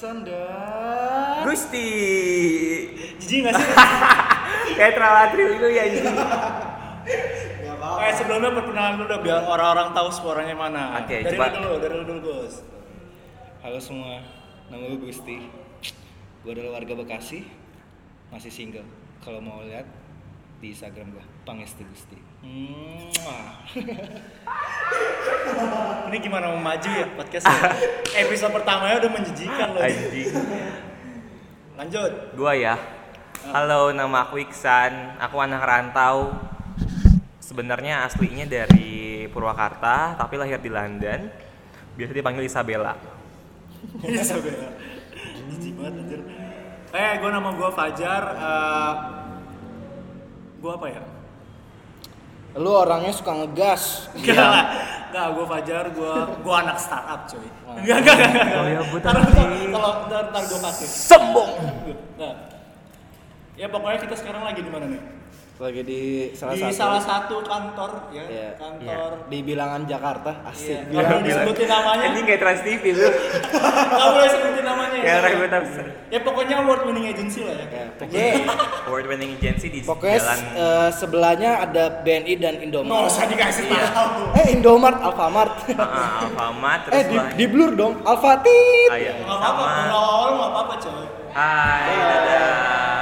Iksan dan Gusti. Jijik gak sih? Kayak terawatri itu ya ini. Eh sebelumnya perkenalan dulu dong biar orang-orang tahu suaranya mana. Oke, dari coba. lu dulu, dari lu dulu Gus. Halo semua, nama gue Gusti. Gue adalah warga Bekasi, masih single. Kalau mau lihat di Instagram gue, Pangestu Gusti. Hmm. Ini gimana mau maju ya podcastnya? Episode pertamanya udah menjijikan loh. Anjing. Lanjut. Gua ya. Halo, nama aku Iksan. Aku anak rantau. Sebenarnya aslinya dari Purwakarta, tapi lahir di London. Biasa dipanggil Isabella. Isabella. Jijik banget anjir. Eh, gue nama gue Fajar. Eh, gue apa ya? Lu orangnya suka ngegas. Enggak lah. Enggak, gue Fajar, gue gue anak startup coy. Enggak, enggak, enggak. enggak. Oh ya, tahu sih. Kalau ntar, ntar gue pakai. Sombong. Nah. Ya pokoknya kita sekarang lagi di mana nih? Lagi di salah di satu salah satu kantor ya, Iya. kantor. di bilangan Jakarta, Iya. asik. Nggak boleh disebutin namanya. Ini kayak Trans TV lu. Enggak boleh sebutin namanya ya. Tahu. Ya pokoknya award winning agency lah ya. Ya, pokoknya Award winning agency di pokoknya jalan eh, sebelahnya ada BNI dan Nggak Indomart. usah dikasih Iya. tahu. Eh Indomart, Alfamart. Ah, Alfamart terus eh di, di blur dong, Alfatit. Ah, iya. Nggak apa-apa, nggak apa-apa coy. Hai, dadah.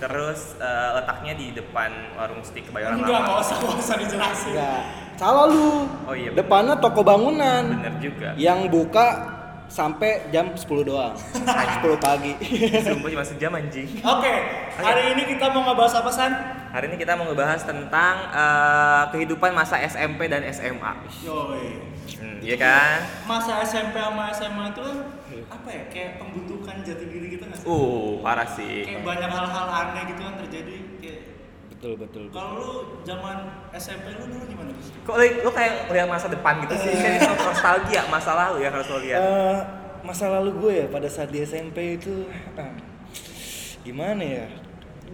Terus eh, letaknya di depan warung steak Kebayoran Enggak, nggak Lama. usah, nggak usah dijelasin. Enggak, salah lu. Oh iya, Depannya toko bangunan Bener juga. yang buka sampai jam 10 doang. 10 pagi. Sumpah cuma sejam anjing. Oke, hari ini kita mau ngebahas apa San? Hari ini kita mau ngebahas tentang eh, kehidupan masa SMP dan SMA. Yoi. Hmm, iya kan? Masa SMP sama SMA itu kan apa ya? Kayak pembentukan jati diri kita nggak sih? Uh, parah sih. Kayak banyak hal-hal aneh gitu kan terjadi. Kayak betul betul. kalau lu zaman SMP lu dulu gimana Gus? Kok lu, lu kayak melihat masa depan gitu sih? Kan itu nostalgia masa lalu ya harus lo lihat. Eh, masa lalu gue ya pada saat di SMP itu eh, gimana ya?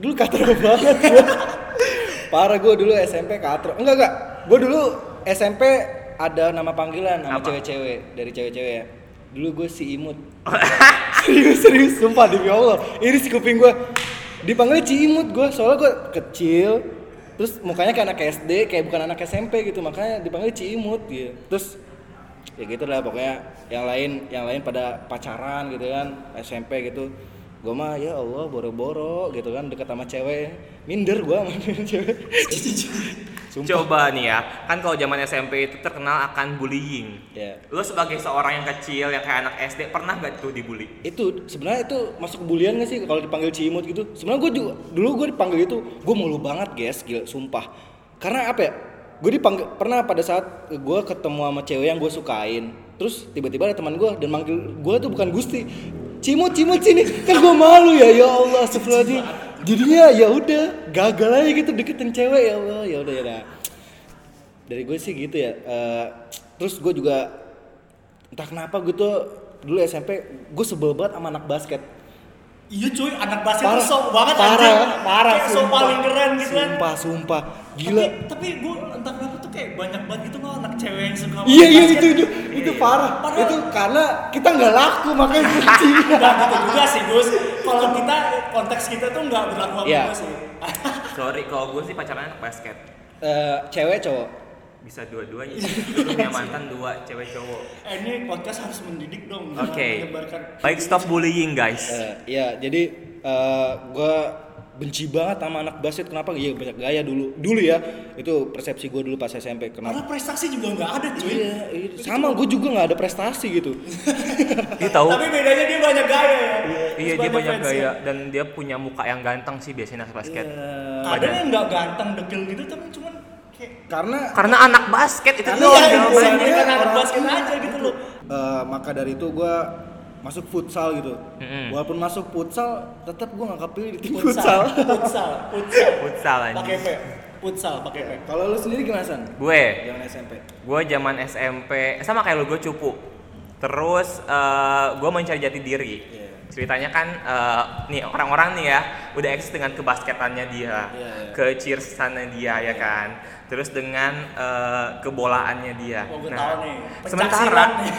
Dulu katro banget gue. Parah gue dulu SMP katro. Enggak enggak. Gue dulu SMP ada nama panggilan sama Apa? cewek-cewek dari cewek-cewek ya. Dulu gue si imut. serius serius sumpah demi Allah. Ini si kuping gue. Dipanggil Ciimut gue soalnya gue kecil. Terus mukanya kayak anak SD, kayak bukan anak SMP gitu, makanya dipanggil Ciimut gitu. Terus ya gitu lah pokoknya yang lain yang lain pada pacaran gitu kan SMP gitu gue mah ya Allah boro-boro gitu kan deket sama cewek. Minder gue sama cewek. Sumpah. Coba nih ya, kan kalau zaman SMP itu terkenal akan bullying. ya. Lu sebagai seorang yang kecil yang kayak anak SD pernah gak tuh dibully? itu sebenarnya itu masuk kebulian gak sih? Kalau dipanggil Cimut gitu sebenarnya gue juga dulu gue dipanggil itu gue malu banget guys gila sumpah. Karena apa ya? Gue dipanggil pernah pada saat gue ketemu sama cewek yang gue sukain terus tiba-tiba ada teman gue dan manggil gue tuh bukan Gusti Cimut Cimut sini kan gue malu ya ya Allah astagfirullahaladzim jadinya ya udah gagal aja gitu deketin cewek ya Allah ya udah ya udah dari gue sih gitu ya Eh, terus gue juga entah kenapa gue tuh dulu SMP gue sebel banget sama anak basket Iya cuy, anak basket Parah. tuh sok banget Parah, anjing. parah, Kayak sumpah. paling keren gitu kan. sumpah sumpah gila Tapi, tapi gue entah kenapa kayak banyak banget gitu loh anak cewek yang suka main iya iya basket. itu itu itu parah Padahal- itu karena kita nggak laku makanya benci Enggak gitu juga sih Gus. Kalau kita konteks kita tuh nggak berlaku apa Iya. sih. Sorry, kalau gue sih pacaran anak basket. Eh, cewek cowok Bisa dua-duanya. Gue punya mantan dua cewek cowok. eh, ini podcast harus mendidik dong. Oke. menyebarkan- Baik stop bullying guys. Eh, ya jadi eh, gue benci banget sama anak basket kenapa iya banyak gaya dulu dulu ya itu persepsi gue dulu pas SMP kenapa Karena prestasi juga nggak ada cuy. iya, iya. sama gue juga nggak ada prestasi gitu Dia tahu. Tapi bedanya dia banyak gaya ya. Iya Terus dia banyak fans gaya ya. dan dia punya muka yang ganteng sih biasanya anak basket. Kadang yang nggak ganteng dekil gitu tapi cuman kayak karena Karena anak basket itu Karena doang Iya, karena anak basket aja gitu loh. Eh, maka dari itu gue masuk futsal gitu Mm-mm. walaupun masuk futsal tetap gue nggak kepilih di tim Futsal, futsal futsal, futsal. Futsal Pakai. P. Futsal pakai P. kalau lu sendiri gimana san Gue, jangan SMP gue zaman SMP sama kayak lu gue cupu. Terus eh, gue mencari jati diri. Iya. ceritanya kan eh, nih orang-orang nih ya udah eksis dengan kebasketannya dia, Iya, iya. ke cheersannya dia ya kan, terus dengan eh, kebolaannya dia. Oh, gue Nah, tahu nih. sementara Pencaksilat nih.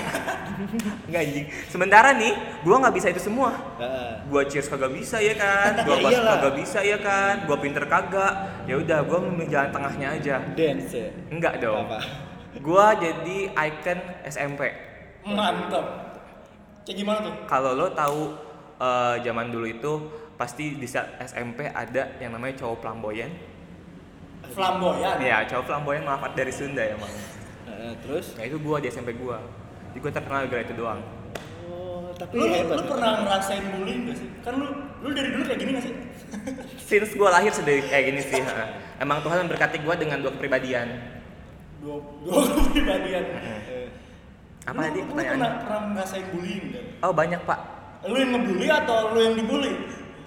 nggak anjing. Sementara nih, gua nggak bisa itu semua. Gua cheers kagak bisa ya kan, gua Ya kagak bisa ya kan, gua pinter kagak. Ya udah, gua memilih jalan tengahnya aja. dance ya Enggak dong. Apa? Gua jadi icon SMP. Mantap. Kayak gimana tuh? Kalau lo tahu eh, zaman dulu itu pasti di saat SMP ada yang namanya cowok flamboyan. Flamboyan. Ya, cowok flamboyan malafat dari Sunda ya, Mang. Heeh, terus Nah, itu gua di SMP gua. Jadi gua terkenal gara itu doang. oh tapi Lu, hebat lu pernah ngerasain bullying gak sih? Kan lu lu dari dulu kayak gini gak sih? Since gua lahir sudah kayak gini sih. Emang Tuhan memberkati gua dengan dua kepribadian. Dua dua kepribadian. Eh, Apa lu, tadi lu pernah, pernah ngerasain bullying gak? Oh, banyak, Pak. Lu yang ngebully atau lu yang dibully?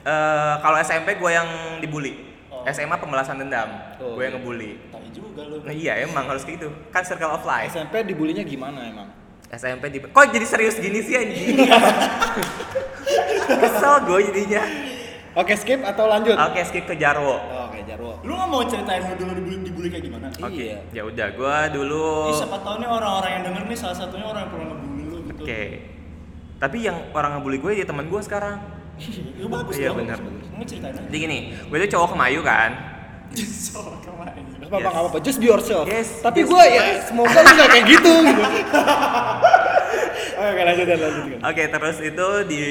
Eh, kalau SMP gua yang dibully. Oh. SMA pembalasan dendam. Oh, Gua yang iya. ngebully. Tai juga lu. Nah, iya, emang harus gitu. Kan circle of life. SMP dibulinya gimana emang SMP di kok jadi serius gini sih anjing kesel gue jadinya oke skip atau lanjut oke skip ke Jarwo oh, oke Jarwo Lu gak mau ceritain lu dulu dibully, dibully kayak gimana? oke Iya. ya udah gue dulu Ih, siapa tahu nih orang-orang yang denger nih salah satunya orang yang pernah ngebully lu gitu. oke tapi yang orang ngebully gue ya teman gue sekarang Lu bagus Iya, dong. benar. Mau ceritain aja. jadi gini gue tuh cowok kemayu kan kemarin. Gak apa-apa, Yes. gak apa-apa, just be yourself. Yes, Tapi gue ya, semoga lu gak kayak gitu. gitu. Oke, lanjutin, lanjutin. Oke terus itu di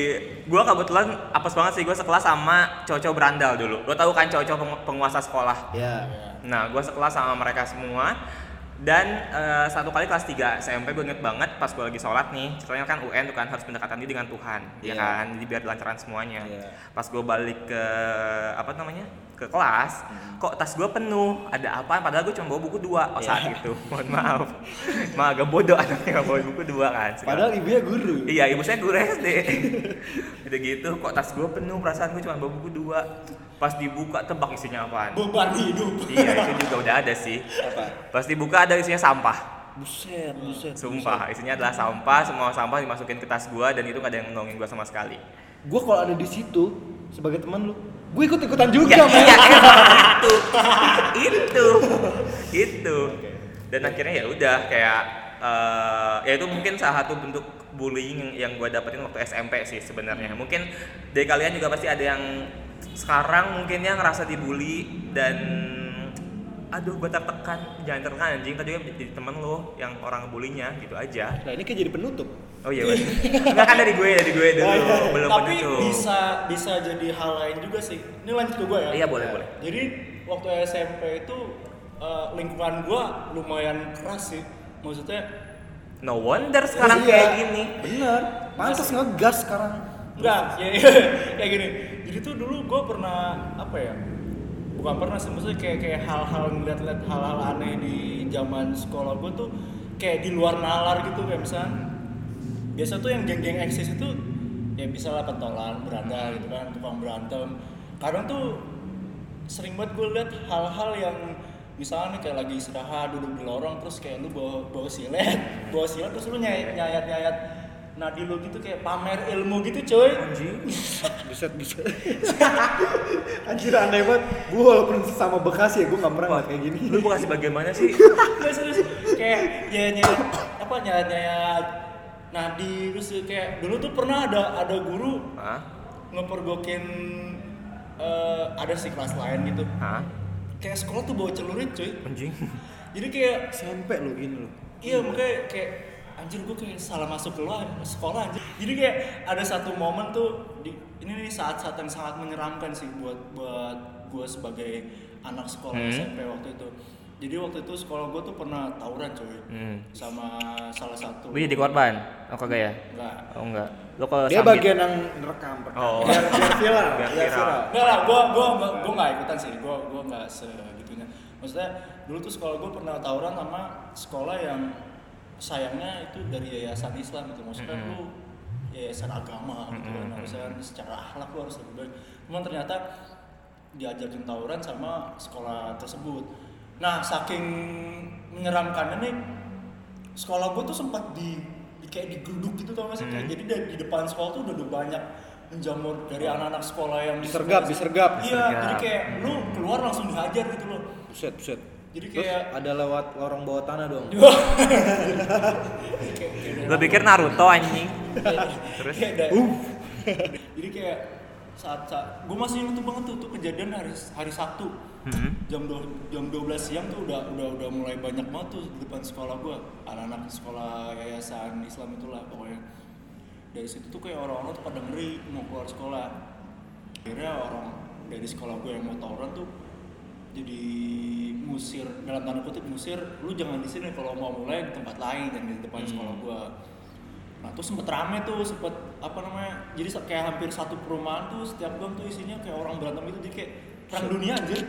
gue kebetulan apes banget sih gue sekelas sama cowok-cowok berandal dulu lo tau kan cowok-cowok peng- penguasa sekolah Ya. Nah, gue sekelas sama mereka semua dan eh, satu kali kelas 3 SMP gue inget banget pas gue lagi sholat nih ceritanya kan UN tuh kan harus pendekatan diri dengan Tuhan ya Iya. kan jadi biar lancaran semuanya Iya. pas gue balik ke apa namanya ke kelas kok tas gue penuh ada apa padahal gue cuma bawa buku dua oh saat Iya. itu mohon maaf mah agak bodoh anaknya bawa buku dua kan Padahal ibunya guru. Iya, ibu saya guru SD. Udah gitu, kok tas gue penuh, perasaan gue cuma bawa buku dua. Pas dibuka, tebak isinya apaan. Beban hidup. iya, itu juga udah ada sih. Apa? Pas dibuka ada isinya sampah. Buset, buset. Sumpah, isinya adalah sampah, semua sampah dimasukin ke tas gua dan itu gak ada yang nolongin gua sama sekali. Gue kalau ada di situ sebagai teman lu, gue ikut-ikutan juga, Ya, iya, itu. itu. Itu. Dan akhirnya ya udah kayak eh, ya itu mungkin salah satu bentuk bullying yang, yang gue dapetin waktu SMP sih sebenarnya. Mungkin dari kalian juga pasti ada yang sekarang mungkin yang ngerasa dibully dan aduh gue tertekan jangan tertekan anjing tadi juga jadi temen lo yang orang ngebulinya gitu aja Nah, ini kayak jadi penutup. oh iya enggak kan dari gue dari gue dulu Oh, iya. belum Tapi penutup. bisa bisa jadi hal lain juga sih. Ini lanjut ke gue ya. Iya, boleh, boleh. Jadi waktu SMP itu eh, lingkungan gue lumayan keras sih. Maksudnya no wonder sekarang Iya. kayak gini Bener. Pantas ngegas sekarang. enggak ya, kayak gini. Jadi tuh dulu gue pernah apa ya? Bukan pernah sih maksudnya kayak kayak hal-hal ngeliat-liat hal-hal aneh di zaman sekolah gue tuh kayak di luar nalar gitu kayak misalnya biasa tuh yang geng-geng eksis itu ya bisa lah pentolan beranda gitu kan tukang berantem. Kadang tuh sering banget gue liat hal-hal yang misalnya kayak lagi istirahat duduk di lorong terus kayak lu bawa bawa silet bawa silet terus lu nyayat nyayat nyayat nadi lu gitu kayak pamer ilmu gitu coy anjing Buset, buset. Anjir aneh banget. Gue walaupun sama Bekasi ya, gue gak pernah kayak gini. lu mau kasih bagaimana sih Nggak serius kayak nyayat nyayat apa nyayat nyayat nadi terus kayak dulu tuh pernah ada ada guru Hah? ngepergokin eh, ada sih kelas lain gitu Hah? kayak sekolah tuh bawa celurit cuy anjing jadi kayak SMP lu ini lu. iya makanya kayak anjir gue kayak salah masuk ke luar sekolah anjir jadi kayak ada satu momen tuh di, ini nih saat-saat yang sangat menyeramkan sih buat buat gue sebagai anak sekolah Hmm. SMP waktu itu jadi waktu itu sekolah gue tuh pernah tawuran cuy hmm. sama salah satu lu jadi korban oh kagak ya enggak oh enggak lu kalau Dia sambit- bagian yang rekam. rekam. Oh. Biar, biar viral. Biar viral. Enggak lah, gua gua gua, gua nggak ikutan sih. Gua gua nggak segitunya. Maksudnya dulu tuh sekolah gua pernah tawuran sama sekolah yang sayangnya itu dari yayasan Islam gitu. Maksudnya Mm-mm. lu yayasan agama gitu kan. Mm-mm. Harusnya secara akhlak lu harus lebih baik. Cuman ternyata diajakin tawuran sama sekolah tersebut. Nah, saking menyeramkannya nih sekolah gua tuh sempat di, di kayak digeruduk gitu tau gak sih? Kayak Hmm. jadi dari di depan sekolah tuh udah, udah banyak menjamur dari anak-anak sekolah yang di Disergap, disergap. Iya, jadi kayak lu keluar langsung dihajar gitu loh. Buset, buset. Jadi Terus kayak ada lewat lorong bawah tanah dong. Lo pikir Naruto anjing? Terus? Kayak ada- jadi kayak saat, saat gue masih inget banget tuh, tuh kejadian hari hari Sabtu Hmm. jam dua, jam 12 siang tuh udah udah udah mulai banyak banget tuh di depan sekolah gue anak-anak sekolah yayasan Islam itulah pokoknya dari situ tuh kayak orang-orang tuh pada ngeri mau keluar sekolah akhirnya orang dari sekolah gue yang mau tawuran tuh jadi musir dalam tanda kutip musir lu jangan di sini kalau mau mulai di tempat lain dan di depan sekolah gue nah tuh sempet rame tuh sempet apa namanya jadi kayak hampir satu perumahan tuh setiap gang tuh isinya kayak orang berantem itu jadi kayak perang dunia anjir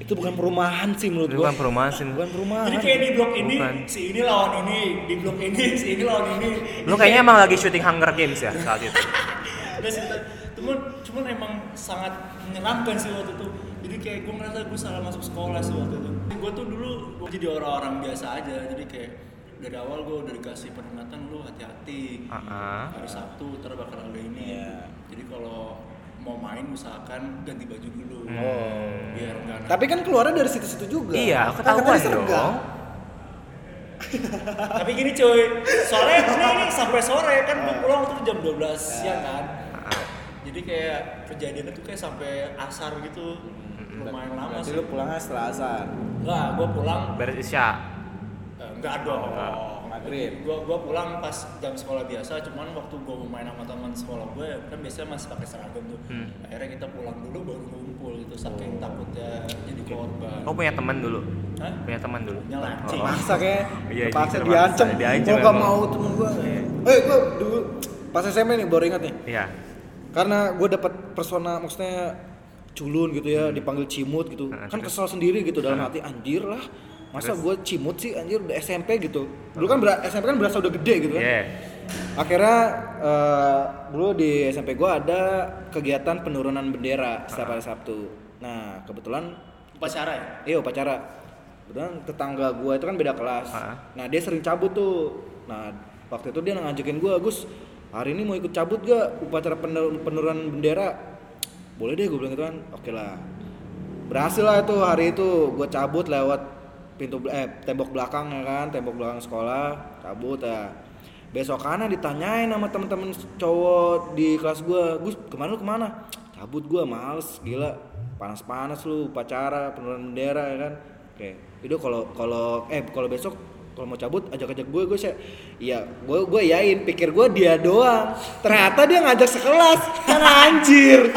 Itu bukan perumahan sih menurut Itu gua. bukan perumahan sih. Bukan perumahan. jadi kayak di blok ini Bukan. si ini lawan ini di blok ini si ini lawan ini Lo kayaknya emang lagi syuting Hunger Games ya saat itu. Cuman cuman emang sangat menyeramkan sih waktu itu kayak gue ngerasa gue salah masuk sekolah sih waktu itu gue tuh dulu gua jadi orang-orang biasa aja jadi kayak dari awal gue udah dikasih peringatan lu hati-hati Ah, hari Sabtu ntar bakal ada ini Iya. jadi kalau mau main usahakan ganti baju dulu Oh. biar enggak Tapi kan keluarnya dari situ-situ juga. Iya, Kan ketahuan katanya sergap. dong. tapi gini cuy soalnya ini, ini sampai sore kan gue pulang tuh jam 12 siang kan jadi kayak kejadiannya tuh kayak sampai asar gitu lumayan lama Berarti sih lu pulangnya setelah asar. enggak gue pulang Beres Isya. eh, enggak dong Maghrib. gue gua pulang pas jam sekolah biasa cuman waktu gue mau main sama teman sekolah gue kan biasanya masih pakai seragam tuh Hmm. akhirnya kita pulang dulu baru ngumpul gitu saking takutnya jadi korban Oh punya teman dulu? Hah? Punya teman dulu? Nyala, anjing. Oh. Maksa kayak. Iya, Paksa diancam. Gua gak emang. mau temen gua. Eh, gua dulu pas SMP nih baru ingat nih. Iya. Karena gue dapat persona maksudnya culun gitu ya, dipanggil cimut gitu. Nah, kan kesel sendiri gitu dalam Nah. hati anjir lah. Masa gue cimut sih anjir udah SMP gitu. Dulu kan ber- SMP kan berasa udah gede gitu kan. Iya. Akhirnya eh, dulu di SMP gua ada kegiatan penurunan bendera setiap hari Sabtu. Nah, kebetulan upacara ya iya upacara. Kebetulan tetangga gua itu kan beda kelas. Ah. Nah, dia sering cabut tuh. Nah, waktu itu dia ngajakin gua, "Gus, hari ini mau ikut cabut gak upacara penur- penurunan bendera?" Boleh deh gue bilang gitu kan. Oke lah. Berhasil lah itu hari itu gua cabut lewat pintu eh tembok belakang ya kan, tembok belakang sekolah, cabut ya. Besokannya ditanyain sama temen-temen cowok di kelas gua, "Gus, ke mana lu ke mana?" Cabut gua males, gila. Panas-panas lu upacara penurunan bendera ya kan. Oke, itu kalau kalau eh kalau besok kalau mau cabut ajak-ajak gue gue sih iya gue gue yain pikir gue dia doang. Ternyata dia ngajak sekelas kan anjir.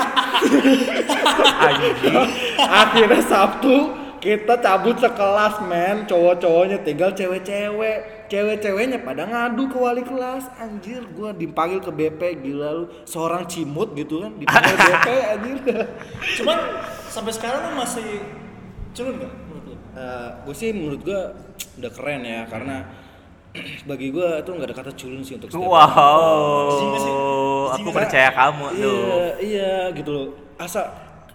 Akhirnya Sabtu kita cabut sekelas men. Cowok-cowoknya tinggal cewek-cewek. Cewek-ceweknya pada ngadu ke wali kelas. Anjir gua dipanggil ke BP gila lu. Seorang cimut gitu kan dipanggil BP anjir. Cuman sampai sekarang lu masih culun gak lu gue sih menurut gua udah keren ya karena bagi gua itu nggak ada kata culun sih untuk setiap Wow. Sih? Aku percaya kamu iya, tuh. Iya gitu loh. Asa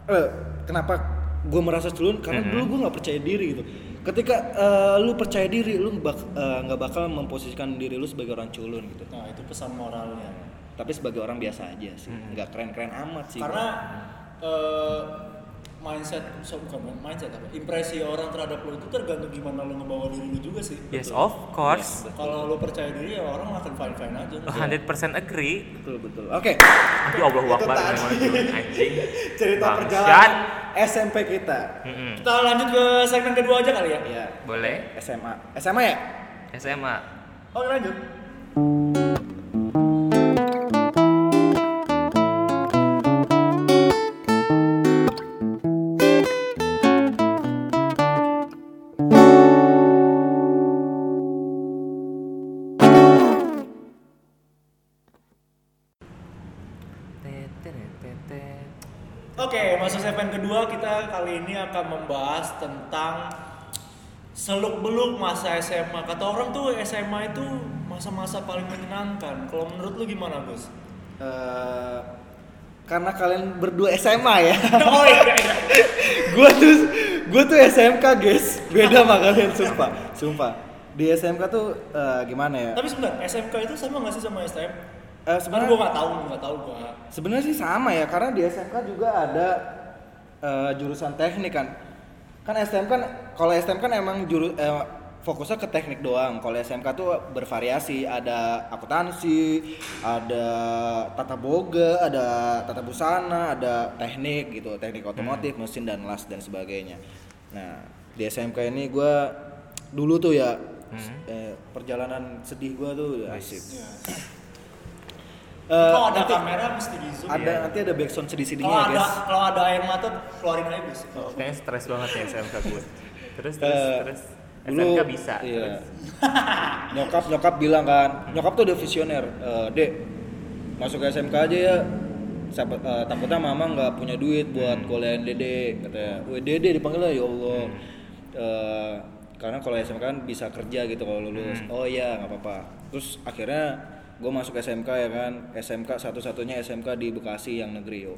eh, kenapa gue merasa culun? Karena Mhm. dulu gue nggak percaya diri gitu. Ketika eh, lu percaya diri, lu bak- eh, nggak bakal memposisikan diri lu sebagai orang culun gitu. nah itu pesan moralnya Tapi sebagai orang biasa aja sih, Mhm. nggak keren-keren amat sih. karena eh, mindset so, bukan mindset apa impresi orang terhadap lo itu tergantung gimana lo ngebawa diri lo juga sih Yes, Betul. of course. kalau lo percaya diri ya orang akan fine fine aja 100% agree. betul betul. Oke. Aduh Allah Itu Akbar tadi. memang culun, anjing. Cerita Bangsat. perjalanan SMP kita. Mm-mm. kita lanjut ke segmen kedua aja kali ya Iya. Boleh? SMA. SMA ya? SMA. oke lanjut kali ini akan membahas tentang seluk beluk masa SMA. Kata orang tuh SMA itu masa-masa paling menyenangkan. Kalau menurut lu gimana, Gus? Eh, karena kalian berdua SMA ya. oh iya, iya. gua tuh gua tuh SMK guys beda sama kalian sumpah sumpah di SMK tuh eh, gimana ya Tapi sebentar, SMK itu sama nggak sih sama STM? Eh, Sebenarnya sebenarnya gue nggak tahu, nggak tahu gue. sebenarnya sih sama ya karena di SMK juga ada eh, jurusan teknik kan. Kan STM kan kalau STM kan emang juru eh, fokusnya ke teknik doang. Kalau SMK tuh bervariasi, ada akuntansi, ada tata boga, ada tata busana, ada teknik gitu, teknik otomotif, mesin dan las dan sebagainya. Nah, di SMK ini gua dulu tuh ya eh, perjalanan sedih gua tuh ya asik. Eh, Kalau ada nanti kamera mesti di zoom. ada ya. nanti ada backsound Kalau sedih-sedihnya ada guys. kalau ada air mata keluarin aja bis. Kayaknya stres banget nih SMK gue. Terus terus Eh, terus dulu SMK bisa. iya. Terus. nyokap nyokap bilang kan nyokap tuh udah visioner Eh, dek masuk ke SMK aja ya Siapa, eh, takutnya mama nggak punya duit buat Hmm. kuliahin dede katanya weh dede dipanggil lah ya Allah Hmm. Eh, karena kalau SMK kan bisa kerja gitu kalau lulus Hmm. oh iya nggak apa-apa terus akhirnya gue masuk SMK ya kan. SMK satu-satunya SMK di Bekasi yang negeri yo.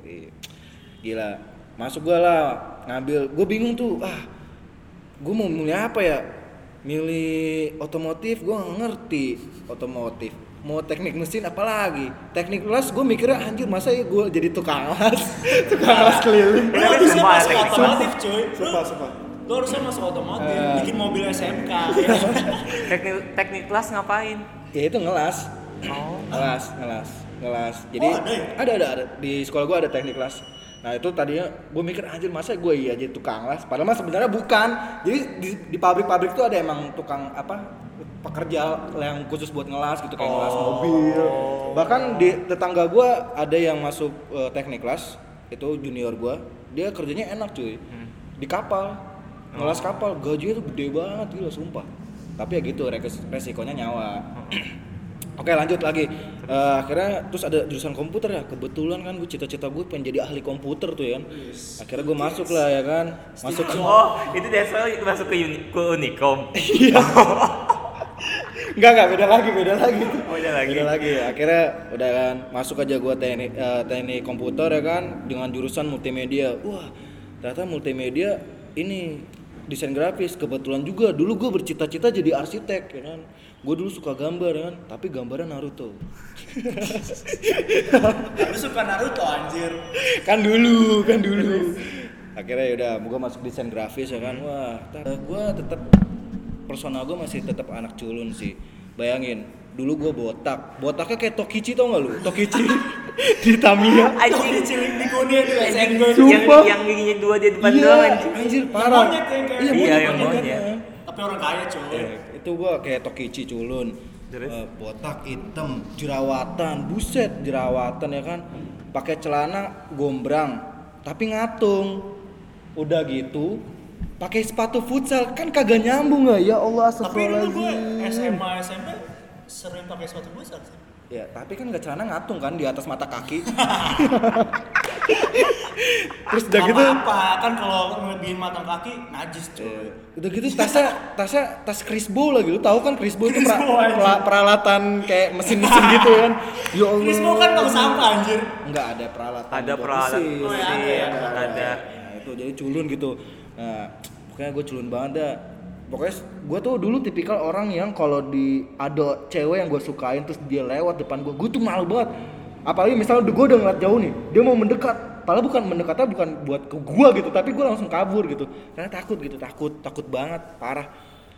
Gila. Masuk gue lah ngambil. Gue bingung tuh ah gue mau milih apa ya? Milih otomotif gue nggak ngerti. Otomotif. Mau teknik mesin apalagi teknik las gue mikirnya anjir masa ya gue jadi tukang las? Tukang las keliling. Lu harusnya masuk teknik otomotif cuy. Lu, sumpah sumpah. lu harusnya masuk otomotif, Eh. bikin mobil SMK. Teknik teknik kelas ngapain? ya itu ngelas Oh. ngelas ngelas ngelas. Jadi Oh, ada ya? ada ada ada. Di sekolah gue ada teknik las nah itu tadinya gue mikir anjir masa gue iya jadi tukang las padahal mah sebenarnya bukan. Jadi di, di pabrik-pabrik tuh ada emang tukang apa pekerja yang khusus buat ngelas gitu kayak ngelas mobil. Bahkan di tetangga gue ada yang masuk eh, teknik las itu junior gue dia kerjanya enak cuy. Di kapal. Ngelas kapal gajinya tuh gede banget gila sumpah. Tapi ya gitu res- resikonya nyawa Oke lanjut lagi. Eh, akhirnya terus ada jurusan komputer ya. Kebetulan kan gue cita-cita gue pengen jadi ahli komputer tuh ya kan. Akhirnya gue masuk lah ya kan. Masuk Oh, itu Deswell masuk ke, uni, ke Unicom. Enggak enggak beda lagi beda lagi Oh, beda lagi. beda lagi akhirnya udah kan masuk aja gue teknik eh, teknik komputer ya kan dengan jurusan multimedia. Wah ternyata multimedia ini desain grafis kebetulan juga. Dulu gue bercita-cita jadi arsitek ya kan gue dulu suka gambar ya kan tapi gambarnya Naruto Lu suka Naruto anjir. kan dulu kan dulu akhirnya ya udah gue masuk desain grafis ya kan wah gue tetap personal gue masih tetap anak culun sih bayangin dulu gue botak botaknya kayak Tokichi tau gak lu Tokichi di Tamiya cilik di SNG. Sumpah. yang yang giginya dua di depan doang iya anjing. anjir parah iya Iya, yang monyet. monyet. Tapi orang kaya cuy. Itu gue kayak Tokichi culun Terus? Eh, botak hitam jerawatan buset jerawatan ya kan? Pakai celana gombrang tapi ngatung. Udah gitu pakai sepatu futsal kan kagak nyambung nggak ya Allah Tapi dulu gue SMA SMP sering pakai sepatu besar sih. ya tapi kan nggak celana ngatung kan di atas mata kaki terus udah gitu apa kan kalau ngelebihin matang kaki najis cuy. Eh, udah gitu tasnya tasnya tas Crisbo lagi lu tahu kan Crisbo itu pra- pra- peralatan kayak mesin-mesin gitu kan ya Allah Chris mau kan tong sampah anjir. nggak ada peralatan Ada peralatan mesin. Oh, ya, ada ya. Ada. Nah, itu jadi culun gitu nah pokoknya gue culun banget dah pokoknya gue tuh dulu tipikal orang yang kalau di ada cewek yang gue sukain terus dia lewat depan gue gue tuh malu banget apalagi misalnya gue udah ngeliat jauh nih dia mau mendekat. Padahal bukan mendekatnya bukan buat ke gue gitu tapi gue langsung kabur gitu. Karena takut gitu takut takut banget parah.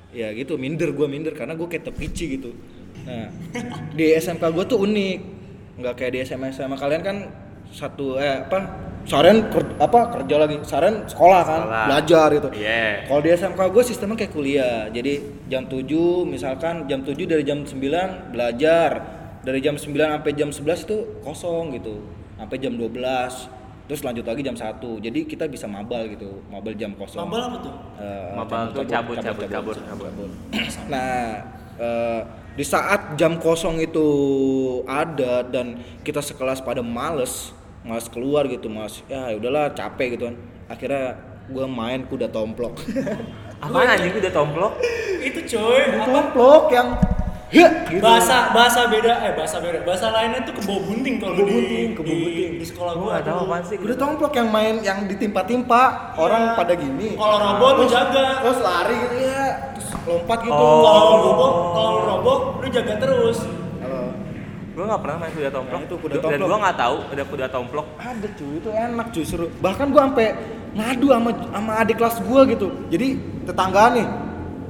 Ya gitu minder gue minder karena gue kayak tepici gitu. Nah di SMK gue tuh unik. Nggak kayak di SMA SMA kalian kan satu eh apa seharian ker- apa kerja lagi. Seharian sekolah kan Sekolah. belajar gitu. Iya. kalau di SMK gue sistemnya kayak kuliah. Jadi jam 7 misalkan jam 7 dari jam 9 belajar dari jam 9 sampai jam 11 itu kosong gitu sampai jam 12 terus lanjut lagi jam 1 jadi kita bisa mabal gitu mabal jam kosong Mabal apa tuh? Eh, Mabal tuh cabut, cabut, cabut, cabut. Nah, eh, di saat jam kosong itu ada dan kita sekelas pada males, males keluar gitu, mas. Ya udahlah capek gitu kan. Akhirnya gue main kuda tomplok. Apaan anjing udah tomplok? Itu cuy. kuda Apa? tomplok yang ya gitu. Bahasa bahasa beda eh bahasa beda. Bahasa lainnya tuh kebo bunting kalau Kebo di, bunting, kebo di, bunting. di sekolah Gua gua. nggak tahu dulu. apaan sih. Kuda tomplok yang main yang ditimpa-timpa orang pada gini. Kalau roboh lu jaga. Terus lari gitu ya, terus lompat gitu. Oh. Kalau robok, kalau robok lu jaga terus. Gue nggak pernah main kuda tomplok. Nah, itu kuda Dan tomplok. gue nggak tahu ada kuda tomplok. Ada cuy, itu enak cuy seru. Bahkan gua sampai ngadu sama sama adik kelas gua gitu. Jadi tetanggaan nih.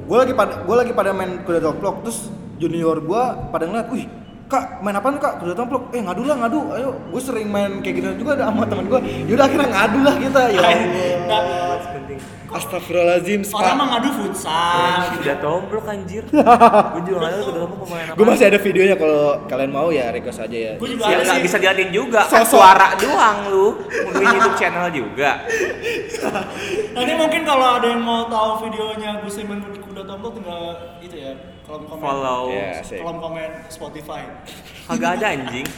Gua lagi pada gua lagi pada main kuda tomplok terus junior gua pada ngeliat, "Wih, Kak, main apaan Kak? Kuda tomplok." Eh, ngadu lah, ngadu. Ayo, gue sering main kayak gitu juga ada sama teman gua. Yaudah akhirnya ngadu lah kita. Ya Allah. Penting. Astagfirullahaladzim. Orang mah ngadu futsal. Kuda tomplok anjir. gue juga tahu kuda tomplok pemain apa. Gue masih ada videonya kalau kalian mau ya request aja ya. Gue juga Ya ada nggak sih. bisa diliatin juga, kan Sosok. suara doang lu. Mungkin YouTube channel juga. Nanti mungkin kalau ada yang mau tahu videonya Gus main kuda tomplok tinggal itu ya kolom komen. Follow. Ya, asik. Kolom komen Spotify. Kagak ada anjing.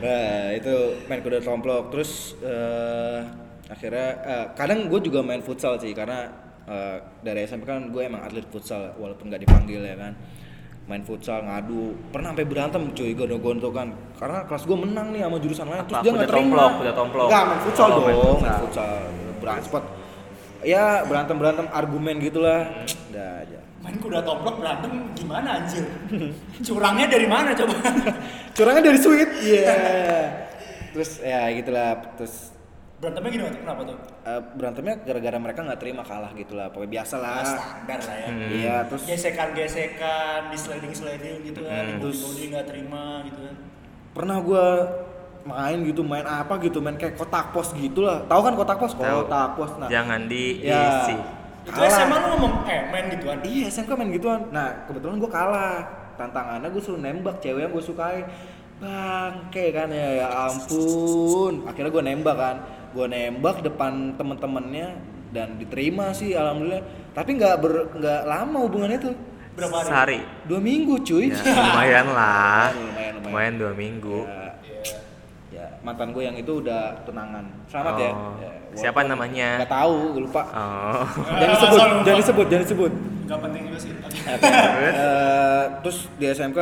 Nah itu main kuda tomplok terus eh, akhirnya eh, kadang gue juga main futsal sih karena eh, dari SMP kan gue emang atlet futsal walaupun nggak dipanggil ya kan main futsal ngadu pernah sampai berantem cuy gontok-gontokan karena kelas gue menang nih sama jurusan lain terus Apa, dia nggak terima tomplok, kuda tomplok? nggak main futsal Oh, dong main main futsal. futsal, berantem spot ya berantem berantem argumen gitulah udah aja Main kuda tomplok berantem gimana anjir? Curangnya dari mana coba? curangnya dari sweet iya terus ya gitulah terus Berantemnya gimana? Kenapa tuh? Eh, berantemnya gara-gara mereka nggak terima kalah gitu lah pokoknya biasa lah Ah, standar lah ya. Hmm. iya terus Gesekan-gesekan, di sliding-sliding gitu kan, Hmm. terus body nggak terima gitu kan. pernah gua main gitu main apa gitu main kayak kotak pos gitu lah tahu kan kotak pos kotak pos nah Jangan diisi. ya Itu kalah. SMA lu ngomong eh main gituan. iya SMK main gituan nah kebetulan gua kalah tantangannya gue suruh nembak cewek yang gue sukain bangke kan ya ya ampun akhirnya gue nembak kan gue nembak depan temen-temennya dan diterima sih alhamdulillah tapi nggak ber nggak lama hubungannya tuh Berapa hari? Sehari. dua minggu cuy Ya, lumayan lah. Lumayan, lumayan. Lumayan dua minggu. Ya mantan gue yang itu udah tunangan selamat ya, Oh. ya Siapa walaupun namanya? nggak tahu gue lupa Oh. jangan disebut jangan disebut jangan disebut Gak penting juga sih. Eh, terus di SMK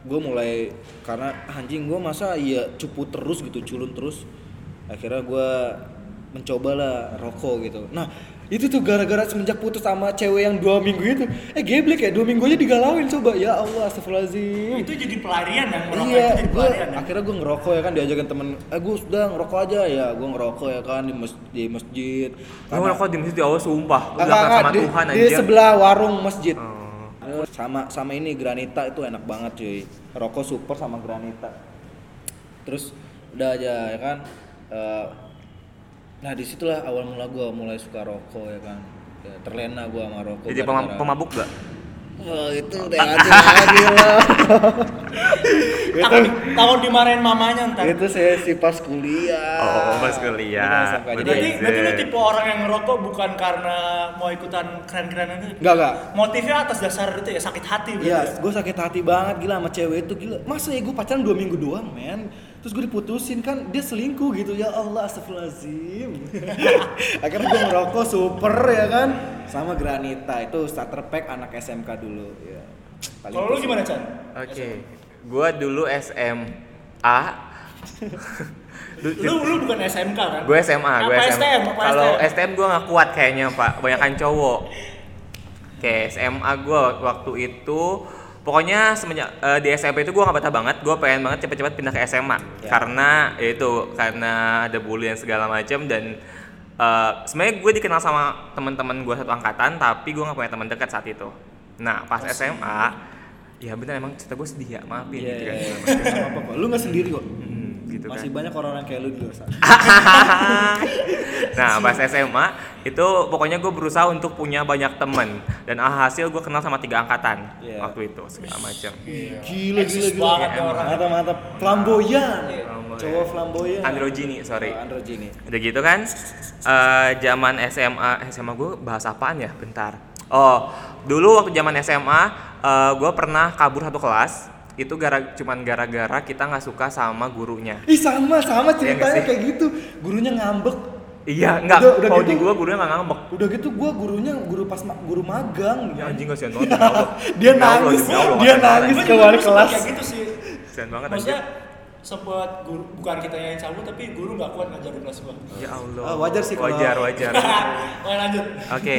gue mulai karena anjing gue masa iya cupu terus gitu culun terus akhirnya gue mencoba lah rokok gitu nah itu tuh gara-gara semenjak putus sama cewek yang dua minggu itu eh geblek ya dua minggu aja digalauin coba ya Allah astagfirullahaladzim itu jadi pelarian yang merokok iya, itu jadi gue pelarian ya. akhirnya gue ngerokok ya kan diajakin temen, eh gue sudah ngerokok aja ya, gue ngerokok ya kan di, mes- di masjid. Gue ngerokok di masjid di awal sumpah. Enggak, sama di, Tuhan di anjir. sebelah warung masjid. Eh, Sama sama ini granita itu enak banget cuy. Rokok super sama granita. Terus udah aja ya kan. Eh, nah di situlah awal mula gue mulai suka rokok ya kan. Ya, terlena gue sama rokok. Jadi pema- gara-gara- pemabuk gak? Oh itu udah aja lagi lah. takut takut dimarahin mamanya ntar itu saya si pas kuliah. Oh, pas kuliah. Itu SMK. Jadi berarti berarti lu tipe orang yang ngerokok bukan karena mau ikutan keren-kerenan itu enggak enggak. motifnya atas dasar itu ya sakit hati Iya, ya? gue sakit hati banget gila sama cewek itu gila. Masa ya gue pacaran dua minggu doang, men. Terus gue diputusin kan dia selingkuh gitu ya Allah astagfirullahaladzim. Akhirnya gue ngerokok super ya kan sama Granita itu starter pack anak SMK dulu ya. Paling kalau lu gimana Chan? Oke. Gua dulu SMA. Lu lu bukan SMK kan? Gue SMA, gue apa SMA. Kalau STM? STM gue nggak kuat kayaknya pak, banyakan cowok. Oke, SMA gue waktu itu, pokoknya semenjak eh, di SMP itu gue nggak betah banget. Gue pengen banget cepet-cepet pindah ke SMA Ya. karena ya itu karena ada bulian segala macam dan eh, sebenarnya gue dikenal sama teman-teman gue satu angkatan, tapi gue nggak punya teman dekat saat itu. Nah pas SMA, ya bener emang cerita gue sedih ya, maafin Iya, gitu iya, kan. iya. Nggak apa-apa. Lu nggak sendiri kok. Gitu kan. Masih banyak orang-orang kayak lu di luar sana. nah pas SMA itu pokoknya gue berusaha untuk punya banyak temen dan alhasil gue kenal sama tiga angkatan Iya. waktu itu segala macam Gila gila gila. banget ya orang. Mantap mantap. Flamboyan. Flamboyan. Cowok flamboyan. androgini sorry Oh, androgini. udah gitu kan eh, zaman SMA SMA gue bahas apaan ya bentar oh dulu waktu zaman SMA gue pernah kabur satu kelas itu gara cuman gara-gara kita nggak suka sama gurunya Ih sama sama nggak ceritanya sih? kayak gitu. Gurunya ngambek. iya nggak Udah- udah kalau gitu? di gue gurunya nggak ngambek Udah gitu gua gurunya guru pas ma- guru magang. ya anjing kasihan banget Allah. Dia nangis, dia nangis Gua ke wali kelas. kayak gitu sih kasihan banget maksudnya sempat guru bukan kita yang cabut tapi guru nggak kuat ngajarin kelas gua Ya Allah. Ah, wajar sih kalau- Wajar, wajar. Oke lanjut Oke.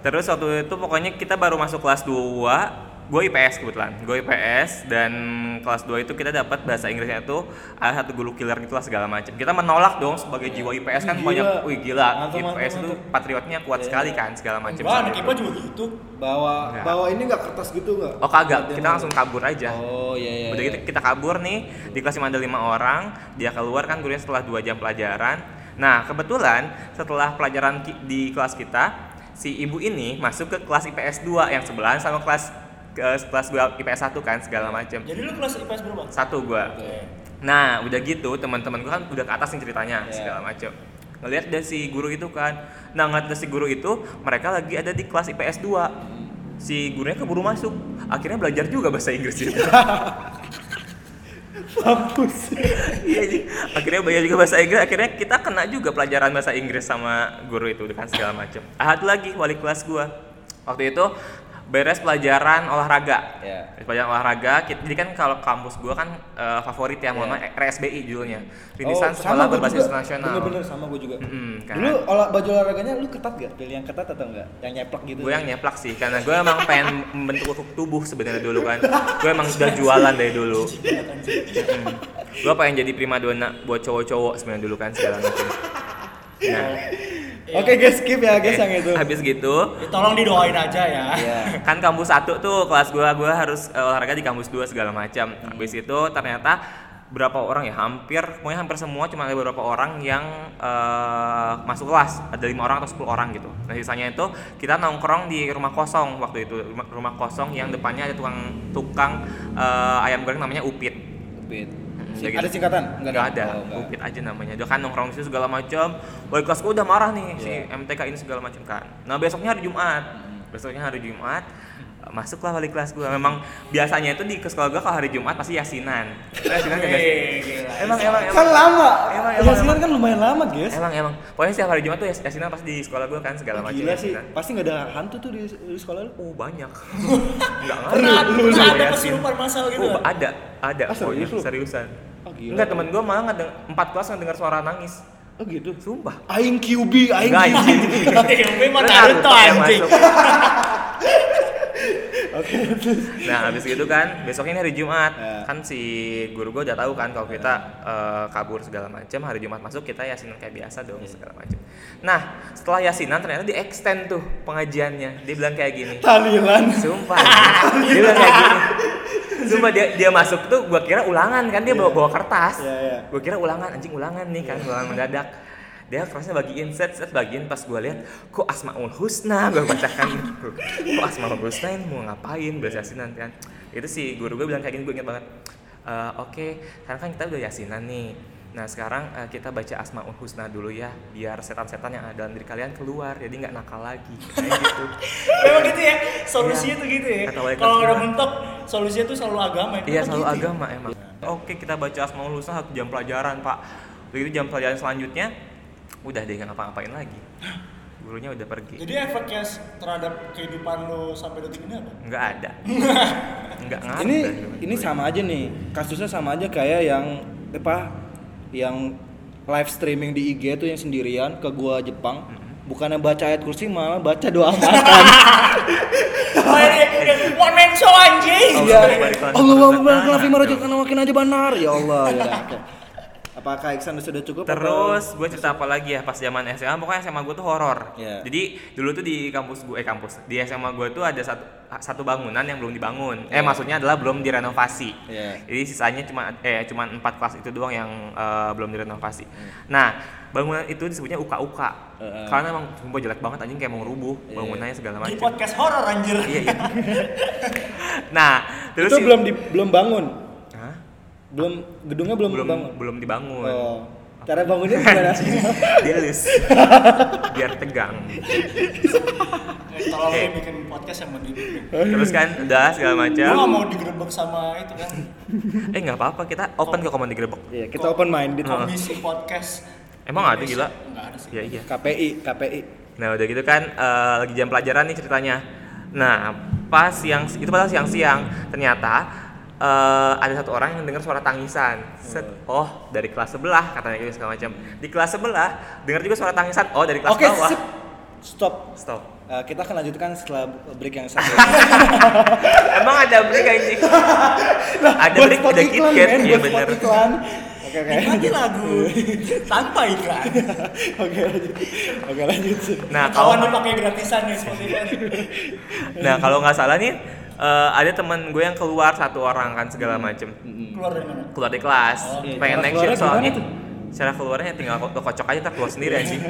Terus waktu itu pokoknya kita baru masuk kelas 2 gue IPS kebetulan gue IPS dan kelas 2 itu kita dapat bahasa Inggrisnya itu ada satu guru killer gitu lah segala macam kita menolak dong sebagai jiwa IPS kan Gila. banyak wih gila Mantap, mantap, IPS itu mantap. patriotnya kuat Iya. sekali kan segala macam Wah, anak. IPA juga gitu. Bawa Enggak. bawa ini nggak kertas gitu nggak? oh kagak kita langsung kabur aja Oh iya iya. Udah iya. gitu kita kabur nih di kelas cuma ada lima orang, dia keluar kan gurunya setelah dua jam pelajaran. Nah kebetulan setelah pelajaran di kelas kita, si ibu ini masuk ke kelas IPS 2 yang sebelahan sama kelas ke kelas gua IPS 1 kan segala macem. Jadi lu kelas IPS berapa? Satu gua. Oke. Nah udah gitu teman-teman gua kan udah ke atas nih ceritanya Iya. segala macem. Ngelihat dari si guru itu kan, nah ngeliat dari si guru itu mereka lagi ada di kelas IPS 2 si gurunya keburu masuk akhirnya belajar juga bahasa Inggris gitu Mampus. Iya, akhirnya belajar juga bahasa Inggris. Akhirnya kita kena juga pelajaran bahasa Inggris sama guru itu kan segala macam. Ahad lagi wali kelas gua. Waktu itu beres pelajaran olahraga. Ya. Beres pelajaran olahraga, kita, jadi kan kalau kampus gua kan eh, favorit ya, mohon Ya. maaf, RSBI judulnya. Rintisan Oh, Sekolah gua Berbasis juga. Nasional. Bener-bener sama gue juga. Mm-mm, kan. Dulu olah baju olahraganya lu ketat gak? Pilih yang ketat atau enggak? Yang nyeplak gitu. Gue yang nyeplak sih, karena gue emang pengen membentuk tubuh sebenarnya dulu kan. Gue emang udah jualan dari dulu. gue pengen jadi primadona buat cowok-cowok sebenarnya dulu kan segala macam. Nah, Oke guys, skip ya guys yang itu. habis gitu Ya, tolong didoain aja ya. Iya. kan kampus satu tuh kelas gua gua harus eh, olahraga di kampus dua segala macam habis itu ternyata berapa orang ya hampir pokoknya hampir semua cuma ada beberapa orang yang eh, masuk kelas ada lima orang atau 10 orang gitu nah sisanya itu kita nongkrong di rumah kosong waktu itu rumah, rumah kosong yang depannya ada tukang tukang eh, ayam goreng namanya upit Upit. Sing- udah ada gitu. singkatan? nggak ada Oh, upit aja namanya dia kan nongkrong situ segala macam wali kelas gua udah marah nih si Iya. MTK ini segala macam kan nah besoknya hari Jumat Hmm. besoknya hari Jumat masuklah wali kelas gua memang biasanya itu di ke sekolah gua kalau hari Jumat pasti yasinan yasinan kagak sih gila. emang emang Kan emang lama. Emang, emang, Yasinan emang. kan lumayan lama guys. emang emang pokoknya setiap hari Jumat tuh yas- yasinan pasti di sekolah gua kan segala macam Gila sih. Pasti nggak ada hantu tuh di, di sekolah lu. oh banyak nggak ngaruh pernah ada kesurupan masal gitu. Oh, ada, ada. Ah, seriusan. Oh, gila. Enggak, temen gue malah nggak empat kelas nggak dengar suara nangis. Oh gitu. Sumpah. Aing QB, aing QB. memang Lu Naruto yang anjing. masuk. Nah, habis gitu kan, besoknya ini hari Jumat. Ya. Kan si guru gue udah tahu kan kalau kita eh, kabur segala macam, hari Jumat masuk kita yasinan kayak biasa dong segala macam. Nah, setelah yasinan ternyata di extend tuh pengajiannya. Dia bilang kayak gini. Tahlilan. Sumpah. dia bilang kayak gini. Sumpah dia dia masuk tuh gua kira ulangan kan dia bawa bawa kertas. Iya, iya. Gua kira ulangan anjing ulangan nih kan ulangan mendadak. Dia kertasnya bagiin set set bagian pas gua lihat kok Asmaul Husna gua bacakan kok Asmaul Husna ini mau ngapain bahasa yasinan kan. Itu sih guru gue bilang kayak gini gue ingat banget. "Eh, oke, sekarang kan kita udah yasinan nih. Nah sekarang eh, kita baca Asmaul Husna dulu ya biar setan-setan yang ada dalam diri kalian keluar jadi nggak nakal lagi kayak gitu. Memang gitu ya. Solusinya tuh gitu ya. Kalau gua. udah mentok, solusinya tuh selalu agama. Iya Kenapa selalu gitu ya? agama emang. Oke kita baca Asmaul Husna satu jam pelajaran pak. Begitu jam pelajaran selanjutnya udah deh nggak ngapa-ngapain lagi. Gurunya udah pergi. Jadi efeknya terhadap kehidupan lo sampai detik ini apa? Nggak ada. Nggak ngaruh. Ini ini sama aja nih. Kasusnya sama aja kayak yang apa? Yang live streaming di IG tuh yang sendirian ke gua Jepang. Bukannya baca ayat kursi malah baca doa makan. Ini one man show anjing. Allah Iya. balik lagi. Allah Akbar, kenapa merajutkan makin aja benar ya Allah. Ya, oke. Apakah Iksan sudah cukup? atau- Terus gue cerita apa lagi ya pas zaman SMA pokoknya SMA gue tuh horor. Iya. Jadi dulu tuh di kampus gue eh kampus di SMA gue tuh ada satu satu bangunan yang belum dibangun. Eh Iya. maksudnya adalah belum direnovasi. Iya. Jadi sisanya cuma eh cuma empat kelas itu doang yang eh, belum direnovasi. Hmm. Nah bangunan itu disebutnya uka-uka. Heeh. Karena emang sumpah jelek banget anjing kayak mau rubuh Iya. bangunannya segala Di macam. podcast horor anjir. Iya iya. nah terus itu si- belum di, belum bangun. Belum gedungnya belum, belum bangun. belum dibangun. Oh. Cara bangunnya gimana? Dilus biar tegang. Eh, Tolong Eh. bikin podcast yang mendidik. Terus kan udah segala macam. gak mau digerebek sama itu kan Eh nggak apa-apa kita open ke komen digerebek. Iya, kita open minded. Komisi podcast Emang ada gila? Enggak ada sih Ya iya. KPI, KPI. Nah udah gitu kan eh, lagi jam pelajaran nih ceritanya. Nah pas siang itu padahal siang-siang ternyata eh, ada satu orang yang dengar suara tangisan. Set, oh dari kelas sebelah katanya gitu segala macam. Di kelas sebelah dengar juga suara tangisan. Oh dari kelas Oke, bawah. sip. Stop. Stop. Eh, kita akan lanjutkan setelah break yang satu. Emang ada break anjing? ada Buat break ada KitKat ya iklan. Oke oke. Nikmati lagu tanpa iklan. Oke lanjut. Oke lanjut. Nah Kawan kalau dipakai gratisan nih Spotify. nah kalau nggak salah nih eh, ada teman gue yang keluar satu orang kan segala macem. Keluar dari mana? keluar dari kelas. Oh, iya. pengen naik keluarnya shift soalnya. cara keluarnya tinggal lo kocok aja tak keluar sendiri anjing.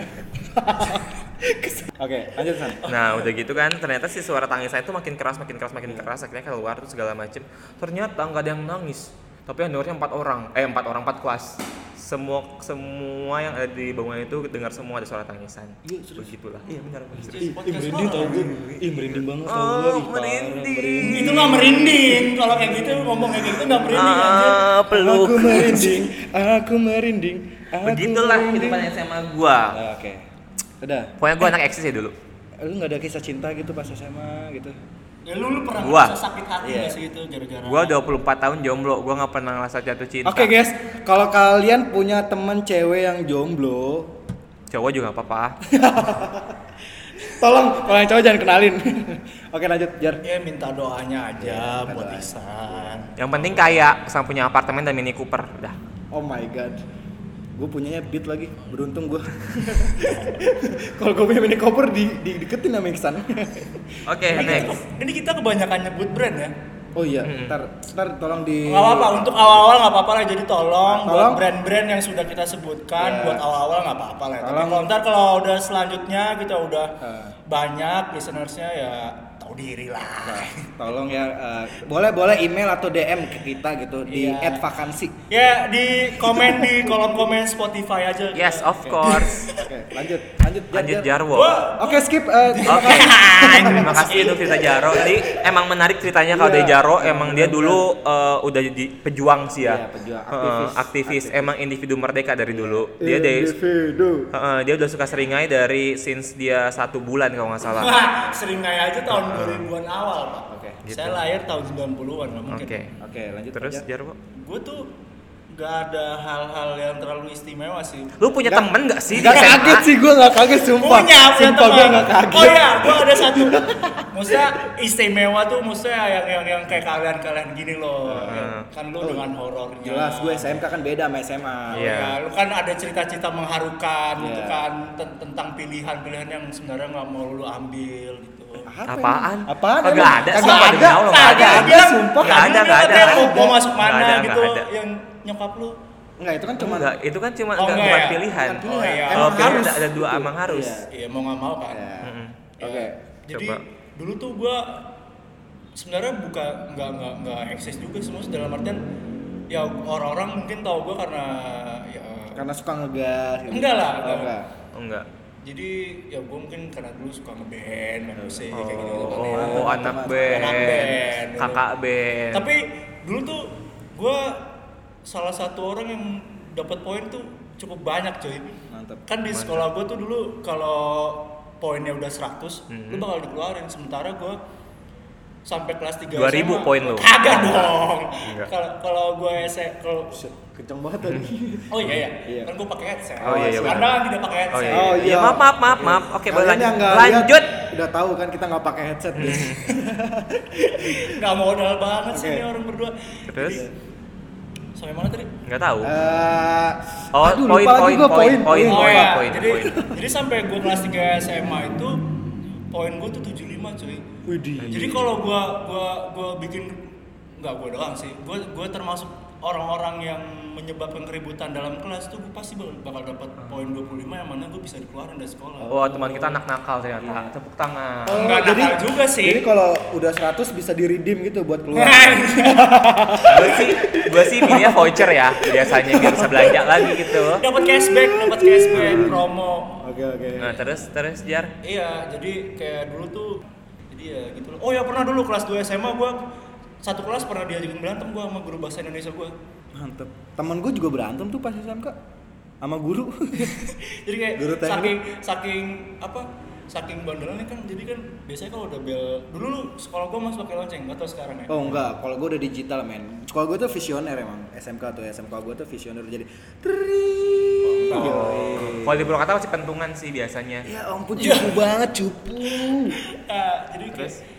Oke lanjut San. nah udah gitu kan ternyata si suara tangisan itu makin keras makin keras makin keras akhirnya keluar tuh segala macem. Ternyata nggak ada yang nangis tapi yang dengarnya empat orang eh empat orang empat kelas semua semua yang ada di bangunan itu dengar semua ada suara tangisan Iya, serius. begitulah iya benar benar serius. Ih, merinding tau gue. Ih merinding banget tau Oh, gue. Parah, merinding. Itu nggak merinding. Kalau kayak gitu ngomong kayak gitu nggak merinding ah peluk Aku merinding, aku merinding. Aku begitulah merinding. kehidupan SMA gua Ah, Oke. Udah. pokoknya gua anak eksis ya dulu Lu nggak ada kisah cinta gitu pas SMA gitu? Ya lu, lu pernah Gua. ngerasa sakit hati nggak sih itu gara-gara? gua 24 tahun jomblo gua nggak pernah ngerasa jatuh cinta Oke guys, kalau kalian punya teman cewek yang jomblo, cowok juga apa-apa tolong kalau yang cowok jangan kenalin. Oke lanjut, Jar. Ya minta doanya aja Iya, buat doa. Ihsan. yang penting kaya sama punya apartemen dan mini cooper dah Oh my god. Gue punyanya beat lagi, beruntung gue. kalau gue punya mini copper di, di deketin sama Iksan. oke Ini, next ini kita kebanyakan nyebut brand ya. oh iya, Mm-mm. ntar, ntar tolong di. Nggak apa-apa, untuk awal-awal nggak apa-apa lah. Jadi tolong, buat Tolong. brand-brand yang sudah kita sebutkan Ya. buat awal-awal nggak apa-apa lah. Tapi Tolong. kalau ntar kalau udah selanjutnya kita udah Eh. banyak listenersnya ya tahu diri lah. Nah, tolong ya, eh, boleh boleh email atau DM ke kita gitu di Iya. @vakansi. Ya di komen di kolom komen Spotify aja. yes of course Oke, lanjut, lanjut, Jar, lanjut Jar. Jarwo Oke, skip. eh, terima Oke, kasih. terima kasih untuk cerita Jaro. Jadi emang menarik ceritanya kalau Iya, dari Jaro, emang emang dia dulu eh, udah jadi pejuang sih ya. Iya, pejuang, aktivis. aktivis. Aktivis. Emang individu merdeka dari dulu. Dia dari Individu. heeh, dia udah suka seringai dari since dia satu bulan kalau nggak salah. Wah, sering kayak aja tahun 2000-an awal, Pak. Oke, gitu. Saya lahir tahun 90-an, nggak mungkin. Oke. Oke, lanjut. Terus Jar. Jarwo, Gue tuh nggak ada hal-hal yang terlalu istimewa sih. lu punya Nggak- temen nggak sih? Gak SMA? kaget sih gue gak kaget sumpah. Punya, punya sumpah gue teman. gak kaget. Oh iya, gue ada satu. Maksudnya istimewa tuh maksudnya yang yang yang kayak kalian-kalian gini loh. Heeh. Kan lu Oh, dengan horornya. Jelas gue SMK kan beda sama SMA. Iya. Ya, lu kan ada cerita-cerita mengharukan gitu Iya. kan ten- tentang pilihan-pilihan yang sebenarnya nggak mau lu ambil gitu. Apa Apaan? emang? Apaan? Kagak ada, Kagak ada. Tadi ada. sumpah. Nggak ada, nggak ada. mau, masuk mana ada, gitu yang nyokap lu. Enggak, itu kan cuma Enggak, itu kan cuma Oh, enggak enggak ya? pilihan. Bukan Oh, iya. Kalau Emang pilihan harus. ada, ada dua Gitu. emang harus. Iya. Iya mau nggak mau kan. Ya. Mm-mm. Ya, Oke. Jadi Coba. dulu tuh gua sebenarnya buka nggak nggak nggak eksis juga semua dalam artian ya orang-orang mungkin tahu gua karena ya Karena suka ngegas gitu. Enggak lah, Oh, enggak. enggak. Oh, enggak. Jadi ya gua mungkin karena dulu suka ngeband main musik Oh, kayak gitu gitu kan ya. oh, anak Anak band, band, gitu. kakak band. Tapi dulu tuh gua salah satu orang yang dapat poin tuh cukup banyak coy. Mantap. Kan di sekolah gua tuh dulu kalau poinnya udah 100, lu Mhm. bakal dikeluarin sementara gua sampai kelas 3 2000 poin lu. Kagak dong. Kalau kalau gua S kalau Buset, Kencang banget tadi. Oh iya iya. Iya. Kan gua pakai headset. Oh, iya, iya, Anda tidak pakai headset. Oh iya, Oh, iya. iya. maaf maaf maaf maaf. Oke, boleh lanjut. nggak lihat, Lanjut. Udah tahu kan kita nggak pakai headset guys. Nggak modal banget sih Oke. ini orang berdua. Terus Jadi, sampai mana tadi? nggak tahu. Eh, Oh, aduh, poin, lupa lagi poin, gua, poin, poin, oh poin, ya, poin, jadi poin. jadi sampai gue kelas 3 SMA itu poin gue tuh 75 cuy. Widih. Jadi kalau gua gua gua bikin nggak gua doang sih. Gua gua termasuk orang-orang yang menyebabkan keributan dalam kelas tuh gue pasti bakal, dapat poin 25 yang mana gue bisa dikeluarin dari sekolah. Oh, teman kita anak nakal ternyata. Tepuk tangan. Oh, Nggak jadi nakal juga sih. Jadi kalau udah 100 bisa di redeem gitu buat keluar. gue sih gue sih pilihnya voucher ya biasanya biar bisa belanja lagi gitu dapat cashback, dapat cashback, promo. Oke oke. nah terus terus jar Iya, jadi kayak dulu tuh jadi ya gitu loh. Oh ya pernah dulu kelas 2 SMA gua satu kelas pernah diajakin berantem gua sama guru bahasa Indonesia gua. Mantep. Temen gue juga berantem tuh pas SMK sama guru. Jadi kayak Guru saking saking apa saking bandelnya kan jadi kan biasanya kalau udah bel dulu lu sekolah gua masih pakai lonceng tahu sekarang ya Oh enggak, kalau gue udah digital men. Sekolah gue tuh visioner emang. SMK tuh SMK gue tuh visioner jadi. Tring. Oh. Yoi. Kalau di Purwakarta masih pentungan sih biasanya. Ya ampun cupu banget cupu. Nah, jadi Terus? kayak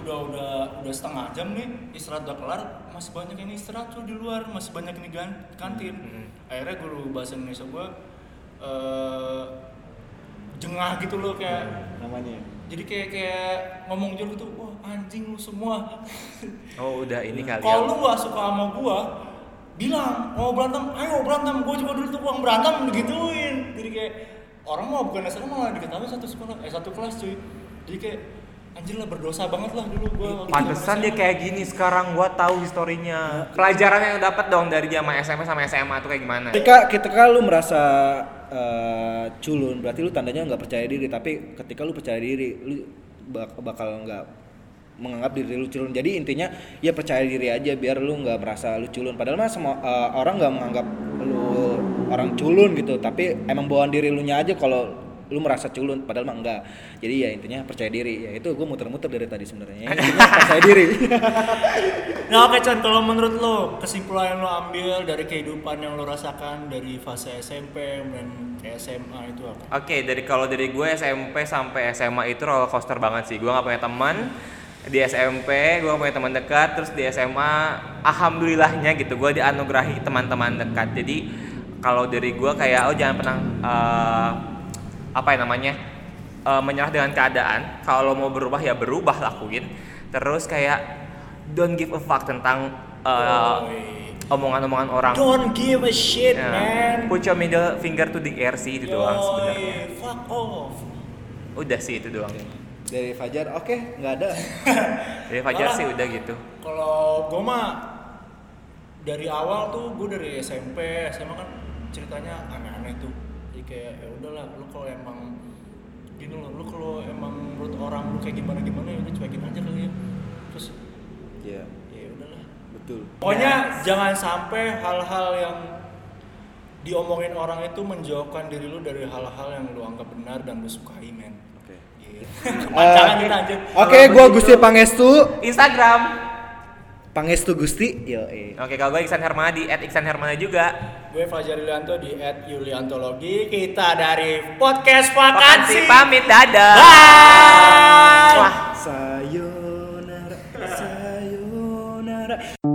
udah udah udah setengah jam nih istirahat udah kelar masih banyak yang istirahat tuh di luar masih banyak yang di kantin Hmm. akhirnya guru bahasa Indonesia gua eh jengah gitu loh kayak Namanya. jadi kayak kayak ngomong jujur gitu wah anjing lu semua Oh udah ini kali kalau ya. lu gak suka sama gua bilang mau berantem ayo berantem gua juga dulu tuh uang berantem digituin jadi kayak orang mau bukan SMA malah diketahui satu sekolah eh satu kelas cuy jadi kayak anjir lah berdosa banget lah dulu gua Pantesan dia SMA. kayak gini sekarang gua tahu historinya. Pelajaran yang dapat dong dari zaman SMP sama SMA tuh kayak gimana? Ketika ketika lu merasa eh, culun, berarti lu tandanya nggak percaya diri. Tapi ketika lu percaya diri, lu bak- bakal nggak menganggap diri lu culun. Jadi intinya ya percaya diri aja biar lu nggak merasa lu culun. Padahal mah semua eh, orang nggak menganggap lu orang culun gitu. Tapi emang bawaan diri lu nya aja kalau lu merasa culun padahal mah enggak jadi ya intinya percaya diri ya itu gue muter-muter dari tadi sebenarnya Ya, percaya diri Nah oke Chan, kalau menurut lo kesimpulan yang lo ambil dari kehidupan yang lo rasakan dari fase SMP dan ke SMA itu apa? Oke, dari kalau dari gue SMP sampai SMA itu roller coaster banget sih. Gue gak punya teman di SMP, gue punya teman dekat. Terus di SMA, alhamdulillahnya gitu, gue dianugerahi teman-teman dekat. Jadi kalau dari gue kayak, oh jangan pernah eh, apa ya namanya eh, menyerah dengan keadaan. Kalau lo mau berubah ya berubah lakuin. Terus kayak don't give a fuck tentang eh, Yoi. omongan-omongan orang. Don't give a shit Ya. man. Put your middle finger to the air sih itu doang sebenarnya. Fuck off. Udah sih itu doang. dari Fajar oke nggak ada Dari Fajar Malah- sih udah gitu. Kalau gue mah dari awal tuh gue dari SMP, SMA kan ceritanya. Jadi kayak ya udahlah, lu kalau emang gini loh, lu kalau emang menurut orang lu kayak gimana gimana ya udah cuekin aja kali ya. Terus ya ya udahlah. betul Pokoknya jangan sampai hal-hal yang diomongin orang itu menjauhkan diri lu dari hal-hal yang lu anggap benar dan lu sukai men. oke Gitu. Kepanjangan kita anjir. Oke, gua Gusti Pangestu. Instagram. Pangestu Gusti, yo. eh. Oke, kalau gue Iksan Hermadi, at Iksan Hermadi juga. Gue Fajar Yulianto di at Yuliantologi. Kita dari podcast Vakansi. Pamit, dadah. Bye. Wah. Sayonara, sayonara.